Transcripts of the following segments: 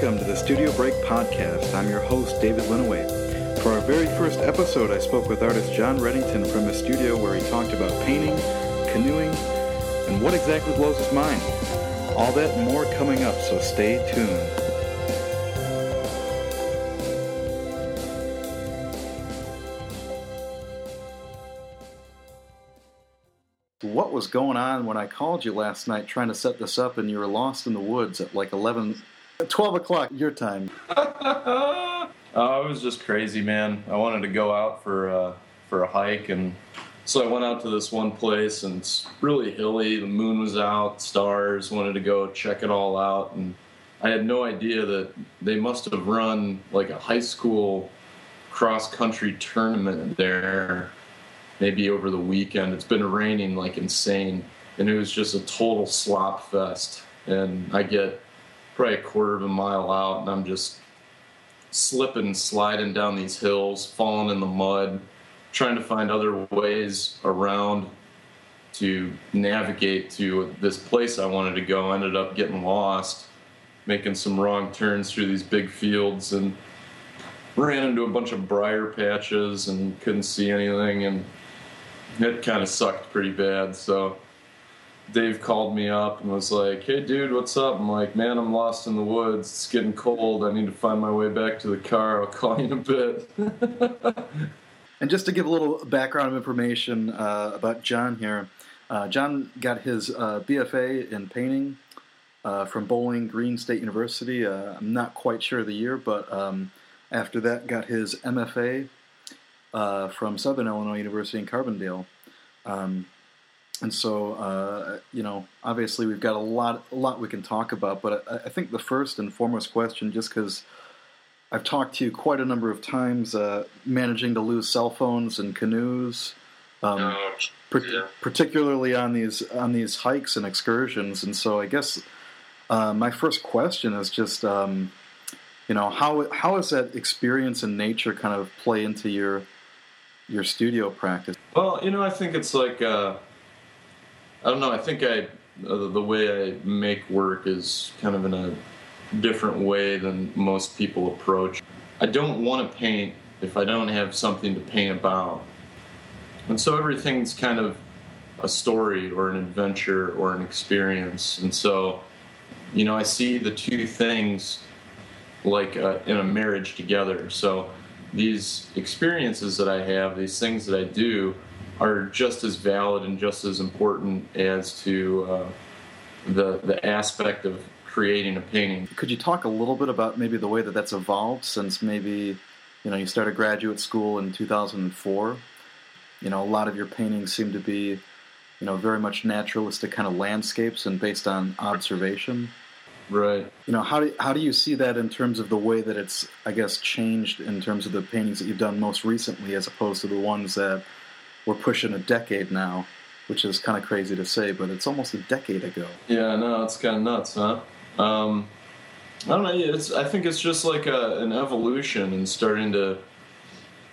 Welcome to the Studio Break Podcast. I'm your host, David Linaway. For our very first episode, I spoke with artist John Reddington from his studio where he talked about painting, canoeing, and what exactly blows his mind. All that and more coming up, so stay tuned. What was going on when I called you last night trying to set this up and you were lost in the woods at like 11, 12 o'clock your time? oh, was just crazy, man. I wanted to go out for uh, for a hike, and so I went out to this one place, and it's really hilly. The moon was out, stars. Wanted to go check it all out, and I had no idea that they must have run like a high school cross country tournament there maybe over the weekend. It's been raining like insane, and it was just a total slop fest. And I get probably a quarter of a mile out, and I'm just slipping, and sliding down these hills, falling in the mud, trying to find other ways around to navigate to this place I wanted to go. I ended up getting lost, making some wrong turns through these big fields, and ran into a bunch of briar patches and couldn't see anything. And it kind of sucked pretty bad. So Dave called me up and was like, "Hey, dude, what's up?" I'm like, "Man, I'm lost in the woods. It's getting cold. I need to find my way back to the car. I'll call you in a bit." and just to give a little background of information uh, about John here, uh, John got his uh, BFA in painting uh, from Bowling Green State University. Uh, I'm not quite sure of the year, but um, after that, got his MFA uh, from Southern Illinois University in Carbondale. Um, and so, uh, you know, obviously we've got a lot, a lot we can talk about. But I, I think the first and foremost question, just because I've talked to you quite a number of times, uh, managing to lose cell phones and canoes, um, oh, yeah. particularly on these on these hikes and excursions. And so, I guess uh, my first question is just, um, you know, how how does that experience in nature kind of play into your your studio practice? Well, you know, I think it's like uh, I don't know. I think I uh, the way I make work is kind of in a different way than most people approach. I don't want to paint if I don't have something to paint about, and so everything's kind of a story or an adventure or an experience, and so you know I see the two things like uh, in a marriage together. So these experiences that I have, these things that I do, are just as valid and just as important as to uh, the the aspect of creating a painting. Could you talk a little bit about maybe the way that that's evolved since maybe you know you started graduate school in 2004? You know, a lot of your paintings seem to be you know very much naturalistic kind of landscapes and based on observation. Right. You know, how do, how do you see that in terms of the way that it's, I guess, changed in terms of the paintings that you've done most recently as opposed to the ones that were pushing a decade now, which is kind of crazy to say, but it's almost a decade ago. Yeah, no, it's kind of nuts, huh? Um, I don't know. It's, I think it's just like a, an evolution and starting to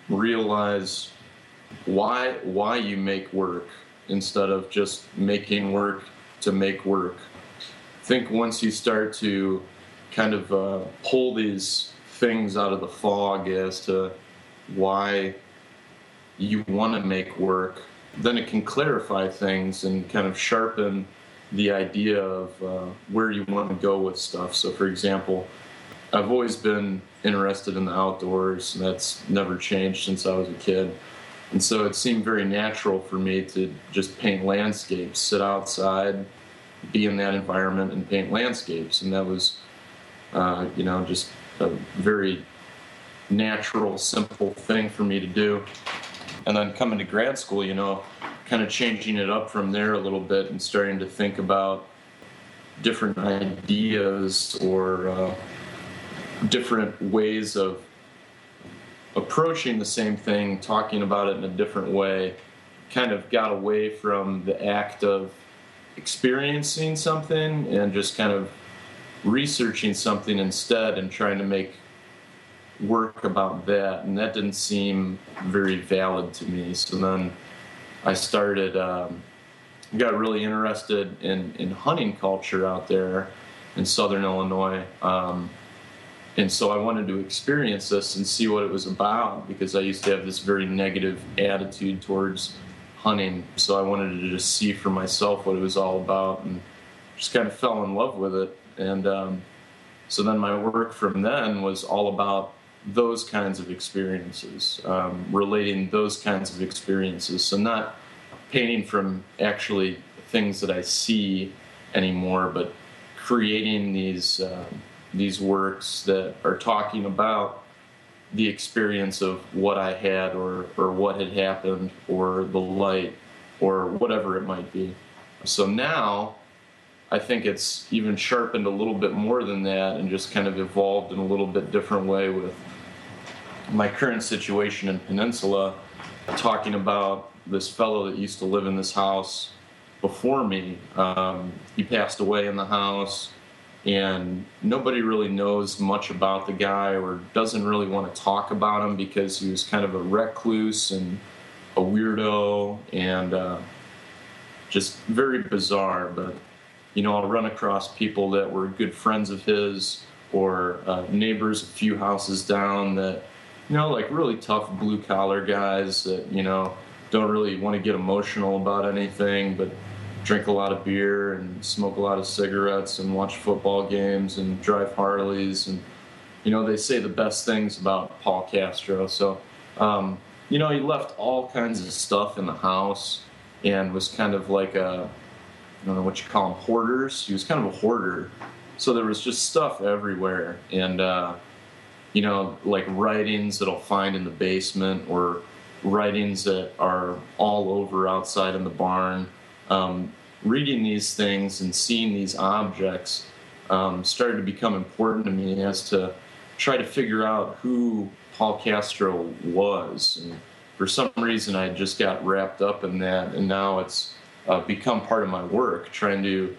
realize why why you make work instead of just making work to make work I think once you start to kind of uh, pull these things out of the fog as to why you want to make work, then it can clarify things and kind of sharpen the idea of uh, where you want to go with stuff. So, for example, I've always been interested in the outdoors, and that's never changed since I was a kid. And so it seemed very natural for me to just paint landscapes, sit outside, be in that environment and paint landscapes. And that was, uh, you know, just a very natural, simple thing for me to do. And then coming to grad school, you know, kind of changing it up from there a little bit and starting to think about different ideas or uh, different ways of approaching the same thing, talking about it in a different way, kind of got away from the act of experiencing something and just kind of researching something instead and trying to make work about that and that didn't seem very valid to me so then i started um, got really interested in, in hunting culture out there in southern illinois um, and so I wanted to experience this and see what it was about because I used to have this very negative attitude towards hunting. So I wanted to just see for myself what it was all about and just kind of fell in love with it. And um, so then my work from then was all about those kinds of experiences, um, relating those kinds of experiences. So not painting from actually things that I see anymore, but creating these uh, these works that are talking about the experience of what I had or or what had happened or the light or whatever it might be. So now I think it's even sharpened a little bit more than that and just kind of evolved in a little bit different way with my current situation in Peninsula, talking about this fellow that used to live in this house before me. Um, he passed away in the house, and nobody really knows much about the guy or doesn't really want to talk about him because he was kind of a recluse and a weirdo and uh, just very bizarre. But you know, I'll run across people that were good friends of his or uh, neighbors a few houses down that you know, like really tough blue collar guys that, you know, don't really want to get emotional about anything, but drink a lot of beer and smoke a lot of cigarettes and watch football games and drive Harleys. And, you know, they say the best things about Paul Castro. So, um, you know, he left all kinds of stuff in the house and was kind of like a, I don't know what you call them, hoarders. He was kind of a hoarder. So there was just stuff everywhere. And, uh, you know, like writings that I'll find in the basement or writings that are all over outside in the barn. Um, reading these things and seeing these objects um, started to become important to me as to try to figure out who Paul Castro was. And for some reason, I just got wrapped up in that, and now it's uh, become part of my work, trying to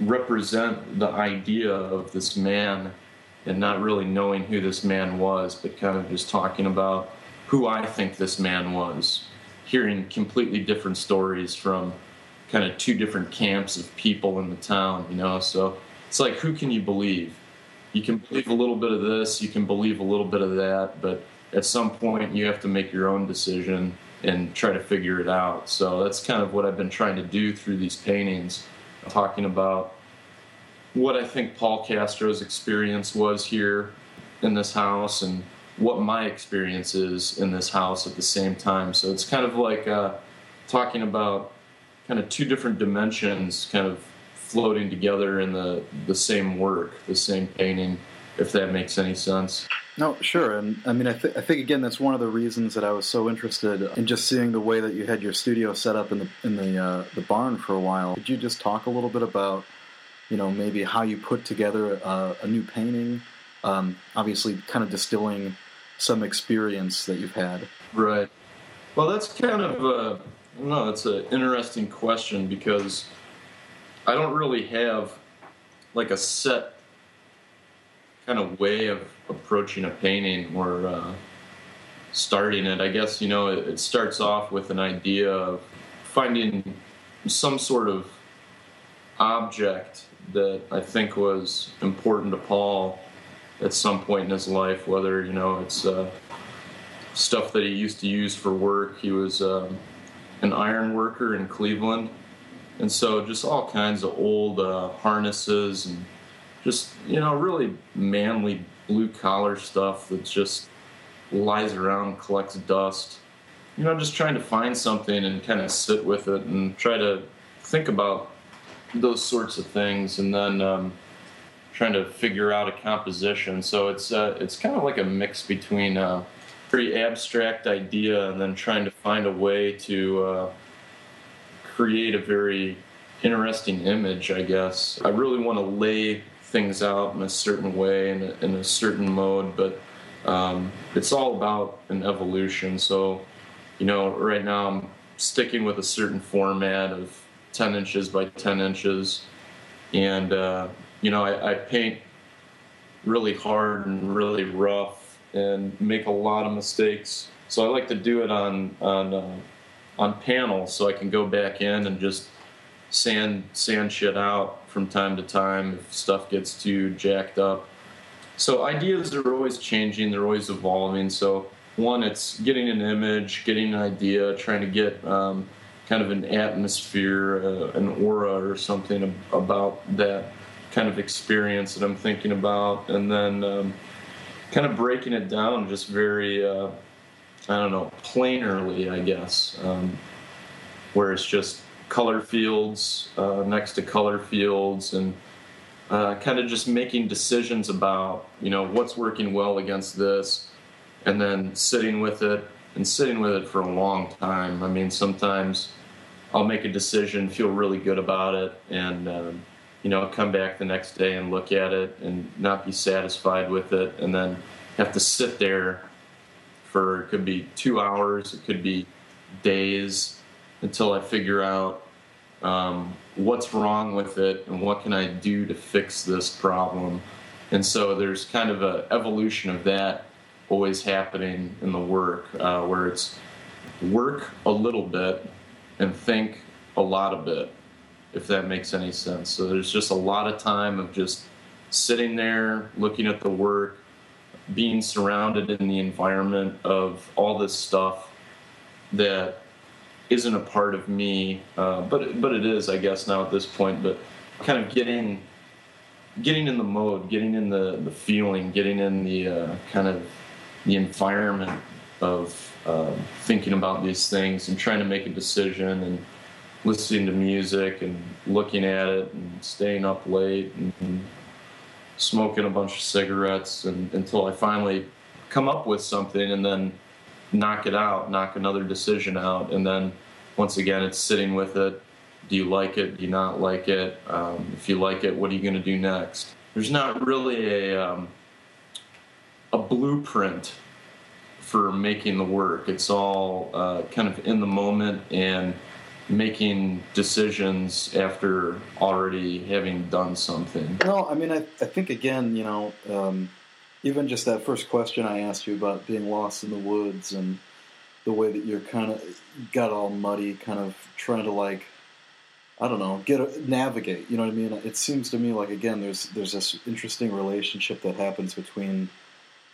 represent the idea of this man and not really knowing who this man was, but kind of just talking about who I think this man was, hearing completely different stories from kind of two different camps of people in the town, you know. So it's like, who can you believe? You can believe a little bit of this, you can believe a little bit of that, but at some point you have to make your own decision and try to figure it out. So that's kind of what I've been trying to do through these paintings, talking about what I think Paul Castro's experience was here in this house and what my experience is in this house at the same time. So it's kind of like uh, talking about kind of two different dimensions kind of floating together in the, the same work, the same painting, if that makes any sense. No, sure, and I mean, I, th- I think again that's one of the reasons that I was so interested in just seeing the way that you had your studio set up in the in the uh, the barn for a while. Could you just talk a little bit about you know, maybe how you put together a, a new painting. Um, obviously, kind of distilling some experience that you've had. Right. Well, that's kind of a, no, that's an interesting question because I don't really have like a set kind of way of approaching a painting or uh, starting it. I guess you know it, it starts off with an idea of finding some sort of object that I think was important to Paul at some point in his life, whether, you know, it's uh, stuff that he used to use for work. He was um, an iron worker in Cleveland. And so just all kinds of old uh, harnesses and just, you know, really manly blue collar stuff that just lies around, collects dust. You know, just trying to find something and kind of sit with it and try to think about those sorts of things, and then um, trying to figure out a composition. So it's uh, it's kind of like a mix between a pretty abstract idea and then trying to find a way to uh, create a very interesting image. I guess I really want to lay things out in a certain way in a, in a certain mode, but um, it's all about an evolution. So you know, right now I'm sticking with a certain format of 10 inches by 10 inches. And, uh, you know, I, I, paint really hard and really rough and make a lot of mistakes. So I like to do it on, on, uh, on panels so I can go back in and just sand, sand shit out from time to time if stuff gets too jacked up. so ideas are always changing, they're always evolving. So one, it's getting an image, getting an idea, trying to get um, kind of an atmosphere, uh, an aura, or something about that kind of experience that I'm thinking about, and then um, kind of breaking it down just very, uh, I don't know, plainly, I guess, um, where it's just color fields uh, next to color fields and uh, kind of just making decisions about, you know, what's working well against this, and then sitting with it and sitting with it for a long time. I mean, sometimes I'll make a decision, feel really good about it, and um, you know, come back the next day and look at it and not be satisfied with it, and then have to sit there for it could be two hours, it could be days until I figure out um, what's wrong with it and what can I do to fix this problem. And so there's kind of an evolution of that always happening in the work, uh, where it's work a little bit and think a lot of bit, if that makes any sense. So there's just a lot of time of just sitting there, looking at the work, being surrounded in the environment of all this stuff that isn't a part of me, uh, but but it is, I guess, now at this point. But kind of getting getting in the mode, getting in the the feeling, getting in the uh, kind of the environment of uh, thinking about these things and trying to make a decision and listening to music and looking at it and staying up late and, and smoking a bunch of cigarettes and, until I finally come up with something and then knock it out, knock another decision out, and then once again it's sitting with it. Do you like it? Do you not like it? Um, if you like it, what are you going to do next? There's not really a um, a blueprint for making the work. It's all uh, kind of in the moment and making decisions after already having done something. Well, I mean, I, I think again, you know, um, even just that first question I asked you about being lost in the woods and the way that you're kind of got all muddy, kind of trying to like, I don't know, get a, navigate. You know what I mean? It seems to me like again, there's there's this interesting relationship that happens between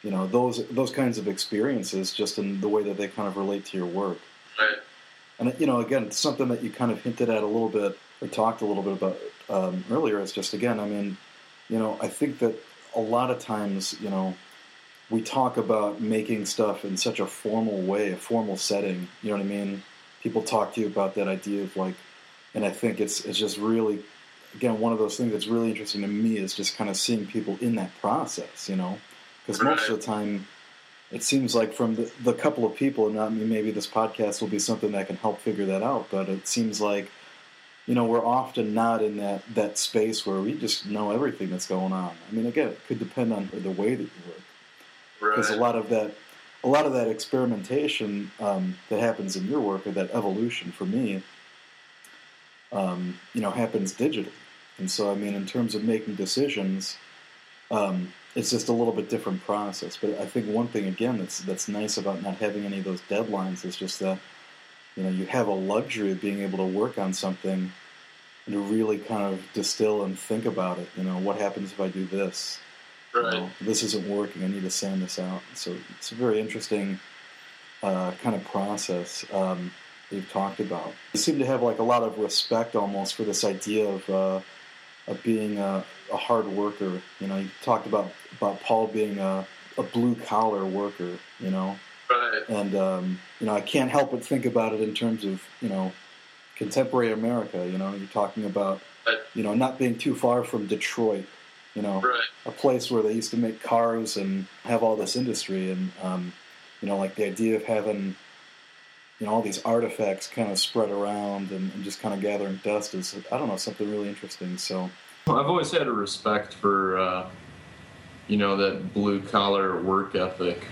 you know those those kinds of experiences just in the way that they kind of relate to your work. Right. And you know again something that you kind of hinted at a little bit or talked a little bit about um, earlier is just again i mean you know i think that a lot of times you know we talk about making stuff in such a formal way a formal setting you know what i mean? People talk to you about that idea of like and i think it's it's just really again one of those things that's really interesting to me is just kind of seeing people in that process you know because right. most of the time it seems like from the, the couple of people and I mean maybe this podcast will be something that can help figure that out but it seems like you know we're often not in that that space where we just know everything that's going on i mean again it could depend on the way that you work because right. a lot of that a lot of that experimentation um, that happens in your work or that evolution for me um, you know happens digitally and so i mean in terms of making decisions um, it's just a little bit different process. But I think one thing again that's that's nice about not having any of those deadlines is just that you know you have a luxury of being able to work on something and to really kind of distill and think about it. You know, what happens if I do this? Right. You know, this isn't working. I need to sand this out. So it's a very interesting uh, kind of process um, you've talked about. You seem to have like a lot of respect almost for this idea of uh, of being a, a hard worker. You know, you talked about about Paul being a, a blue collar worker. You know, right. and um, you know I can't help but think about it in terms of you know contemporary America. You know, you're talking about right. you know not being too far from Detroit. You know, right. a place where they used to make cars and have all this industry, and um, you know, like the idea of having you know all these artifacts kind of spread around and, and, just kind of gathering dust is I don't know something really interesting. So I've always had a respect for uh, you know that blue collar work ethic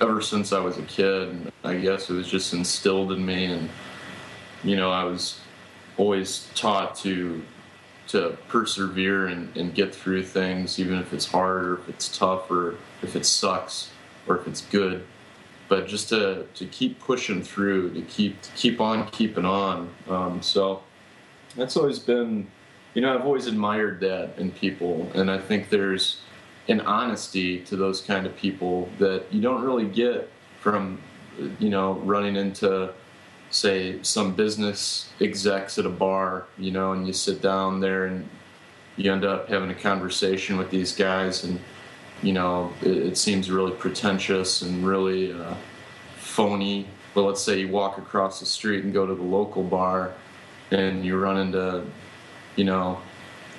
ever since I was a kid. I guess it was just instilled in me, and you know I was always taught to to persevere and, and get through things, even if it's hard or if it's tough or if it sucks or if it's good but just to, to keep pushing through, to keep to keep on keeping on. Um, so that's always been, you know, I've always admired that in people, and I think there's an honesty to those kind of people that you don't really get from you know running into say some business execs at a bar you know and you sit down there and you end up having a conversation with these guys and you know it, it seems really pretentious and really uh, phony. But let's say you walk across the street and go to the local bar and you run into you know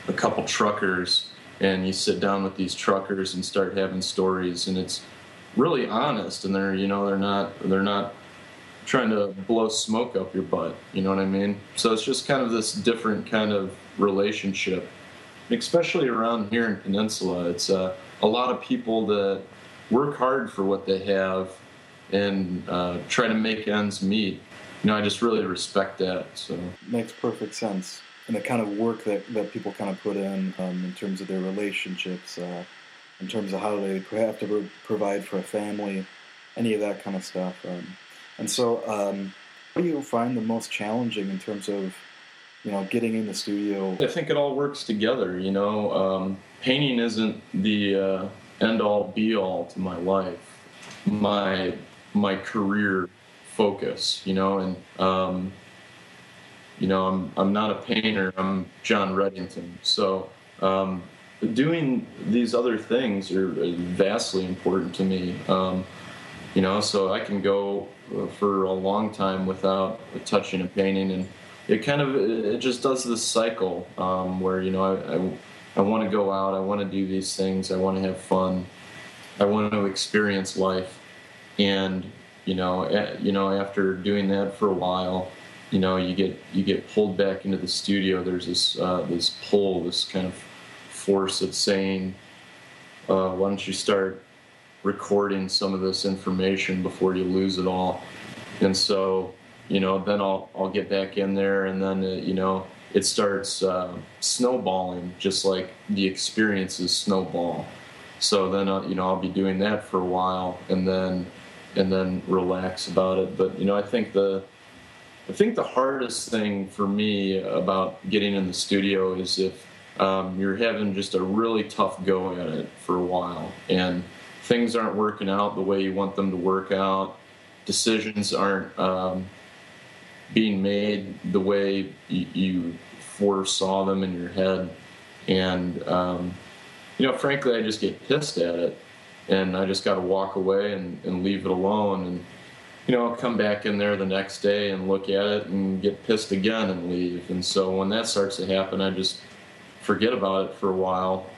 a couple truckers and you sit down with these truckers and start having stories and it's really honest and they're you know they're not they're not trying to blow smoke up your butt you know what i mean? So it's just kind of this different kind of relationship especially around here in peninsula. It's uh, a lot of people that work hard for what they have and uh, try to make ends meet. You know i just really respect that so. Makes perfect sense. And the kind of work that, that people kind of put in um, in terms of their relationships, uh, in terms of how they have to provide for a family, any of that kind of stuff. Um, and so, um, what do you find the most challenging in terms of, you know, getting in the studio? I think it all works together. You know, um, painting isn't the uh, end all be all to my life. My my career focus, you know, and um, you know, I'm I'm not a painter. I'm John Reddington. So um, doing these other things are vastly important to me. Um, you know, so I can go for a long time without touching a painting, and it kind of it just does this cycle um, where you know I, I, I want to go out, I want to do these things, I want to have fun, I want to experience life, and you know, you know, after doing that for a while you know you get you get pulled back into the studio. There's this uh, this pull this kind of force that's saying uh, why don't you start recording some of this information before you lose it all? And so you know then i'll i'll get back in there and then uh, you know it starts uh, snowballing just like the experiences snowball. So then uh, you know i'll be doing that for a while and then and then relax about it. But you know i think the I think the hardest thing for me about getting in the studio is if um, you're having just a really tough go at it for a while and things aren't working out the way you want them to work out, decisions aren't um, being made the way you, you, foresaw them in your head, and um, you know, frankly, I just get pissed at it, and I just got to walk away and, and leave it alone. And you know, I'll come back in there the next day and look at it and get pissed again and leave. And so when that starts to happen, I just forget about it for a while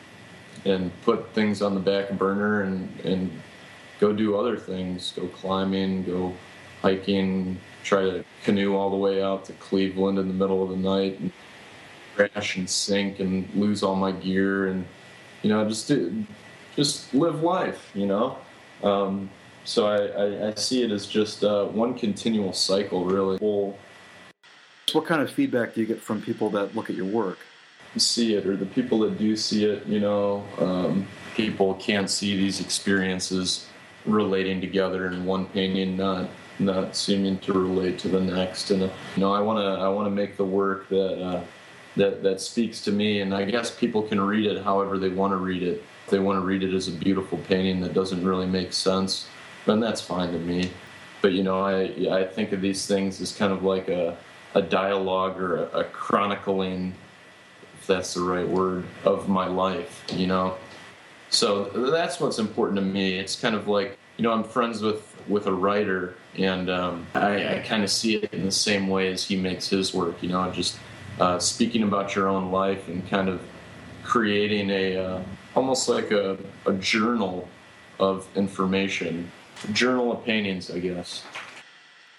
and put things on the back burner and, and go do other things, go climbing, go hiking, try to canoe all the way out to Cleveland in the middle of the night and crash and sink and lose all my gear and, you know, just do, just live life, you know. Um, so I, I, I see it as just uh, one continual cycle, really. What kind of feedback do you get from people that look at your work? See it, or the people that do see it, you know, um, people can't see these experiences relating together in one painting, not not seeming to relate to the next. And you know, I want to I want to make the work that uh, that that speaks to me, and I guess people can read it however they want to read it. If they want to read it as a beautiful painting that doesn't really make sense, and that's fine to me. But you know, I I think of these things as kind of like a a dialogue or a, a chronicling, if that's the right word, of my life. You know, so that's what's important to me. It's kind of like you know, I'm friends with with a writer, and um, I, I kind of see it in the same way as he makes his work. You know, just uh, speaking about your own life and kind of creating a uh, almost like a, a journal of information journal of opinions, I guess.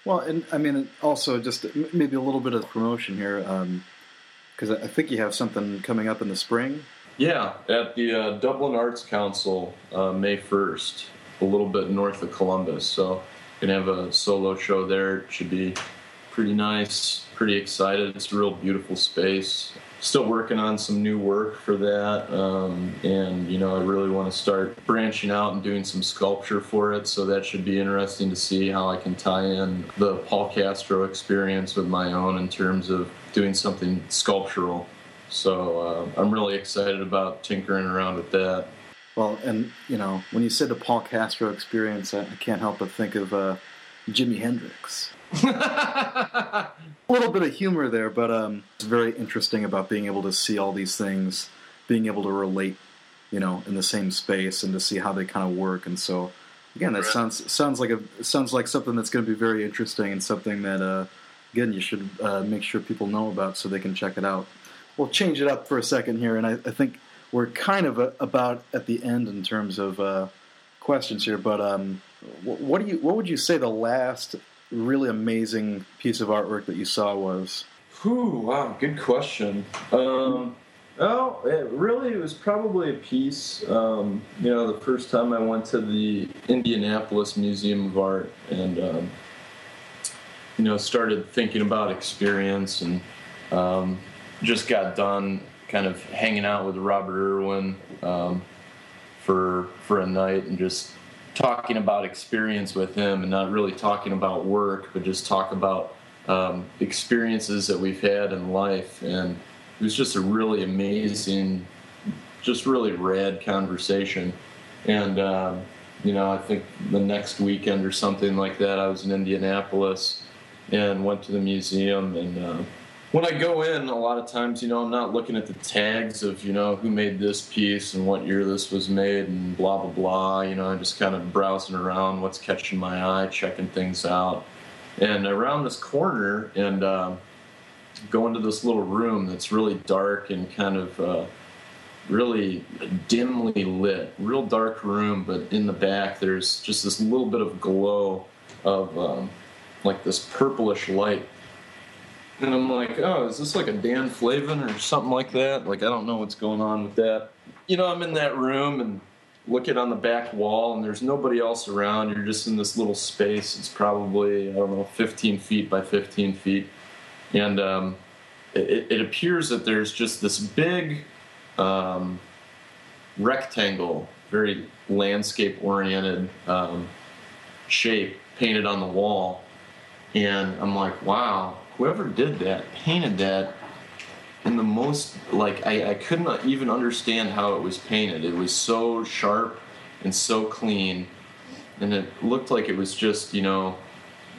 Well, and I mean, also just maybe a little bit of promotion here, because um, I think you have something coming up in the spring. Yeah, at the uh, Dublin Arts Council, uh, May 1st, a little bit north of Columbus. So, gonna have a solo show there. It should be pretty nice, pretty excited. It's a real beautiful space still working on some new work for that um, and you know i really want to start branching out and doing some sculpture for it so that should be interesting to see how i can tie in the paul castro experience with my own in terms of doing something sculptural so uh, i'm really excited about tinkering around with that Well, and you know, when you said the Paul Castro experience, I, I can't help but think of uh, Jimi Hendrix. a little bit of humor there, but um, it's very interesting about being able to see all these things, being able to relate, you know, in the same space, and to see how they kind of work. And so, again, that right. sounds sounds like a sounds like something that's going to be very interesting and something that, uh, again, you should uh, make sure people know about so they can check it out. We'll change it up for a second here, and I, I think we're kind of a, about at the end in terms of uh, questions here. But um, what do you what would you say the last really amazing piece of artwork that you saw was? Whew, wow, good question. Um, oh, it really, it was probably a piece. Um, you know, the first time I went to the Indianapolis Museum of Art and, um, you know, started thinking about experience and um, just got done kind of hanging out with Robert Irwin um, for for a night and just talking about experience with him and not really talking about work, but just talk about um, experiences that we've had in life. And it was just a really amazing, just really rad conversation. And, um, you know, I think the next weekend or something like that, I was in Indianapolis and went to the museum and uh, when I go in, a lot of times, you know, I'm not looking at the tags of, you know, who made this piece and what year this was made and blah, blah, blah. You know, I'm just kind of browsing around, what's catching my eye, checking things out. And around this corner, and uh, go into this little room that's really dark and kind of uh, really dimly lit, real dark room, but in the back, there's just this little bit of glow of um, like this purplish light and I'm like, oh, is this like a Dan Flavin or something like that? Like, I don't know what's going on with that. You know, I'm in that room and looking on the back wall, and there's nobody else around. You're just in this little space. It's probably, I don't know, 15 feet by 15 feet. And um, it, it, appears that there's just this big um, rectangle, very landscape oriented um, shape painted on the wall. And I'm like, wow, whoever did that painted that in the most like I, I could not even understand how it was painted. It was so sharp and so clean, and it looked like it was just you know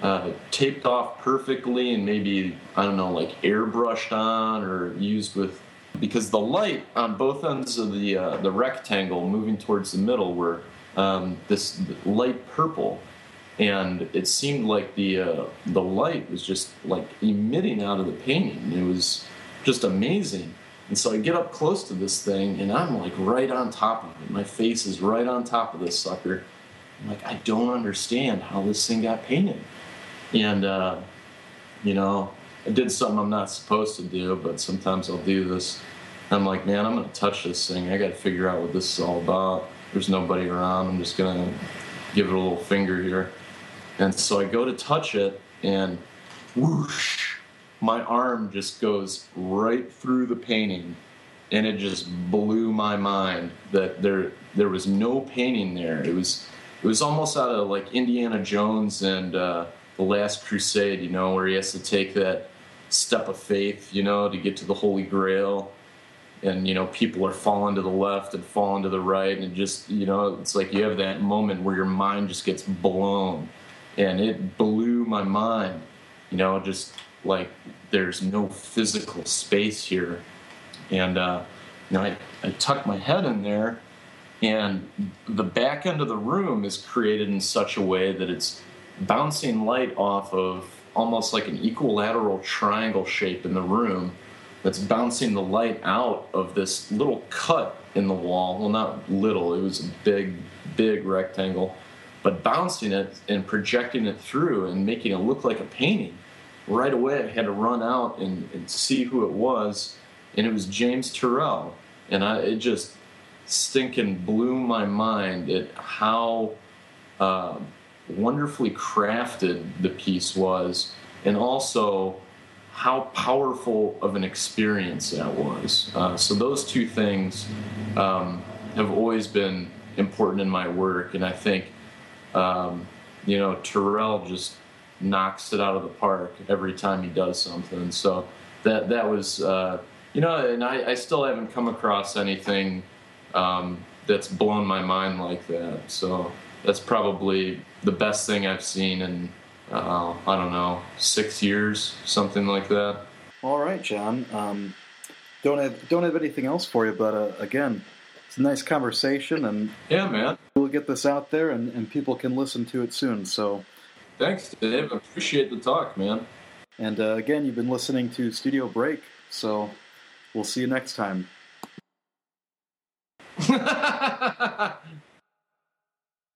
uh, taped off perfectly and maybe I don't know like airbrushed on or used with because the light on both ends of the uh, the rectangle moving towards the middle were um, this light purple and it seemed like the uh, the light was just like emitting out of the painting. It was just amazing. And so I get up close to this thing, and I'm like right on top of it. My face is right on top of this sucker. I'm like, I don't understand how this thing got painted. And uh, you know, I did something I'm not supposed to do, but sometimes I'll do this. I'm like, man, I'm gonna touch this thing. I got to figure out what this is all about. There's nobody around. I'm just gonna give it a little finger here. And so I go to touch it, and whoosh, my arm just goes right through the painting, and it just blew my mind that there there was no painting there. It was it was almost out of like Indiana Jones and uh, the Last Crusade, you know, where he has to take that step of faith, you know, to get to the Holy Grail. And you know, people are falling to the left and falling to the right, and just you know, it's like you have that moment where your mind just gets blown and it blew my mind. You know, just like there's no physical space here, and uh, you know, I, I tuck my head in there, and the back end of the room is created in such a way that it's bouncing light off of almost like an equilateral triangle shape in the room that's bouncing the light out of this little cut in the wall. Well, not little, it was a big, big rectangle but bouncing it and projecting it through and making it look like a painting. Right away, I had to run out and, and see who it was, and it was James Turrell. And I, it just stinking blew my mind at how uh, wonderfully crafted the piece was, and also how powerful of an experience that was. Uh, so those two things um, have always been important in my work, and I think um, you know, Turrell just knocks it out of the park every time he does something. So that that was, uh, you know, and I, I, still haven't come across anything um, that's blown my mind like that. So that's probably the best thing I've seen in uh, I don't know six years, something like that. All right, John. Um, don't have don't have anything else for you, but uh, again, it's a nice conversation, and Yeah, man. we'll get this out there, and, and people can listen to it soon. So, Thanks, Dave. Appreciate the talk, man. and uh, again, you've been listening to Studio Break. So, we'll see you next time.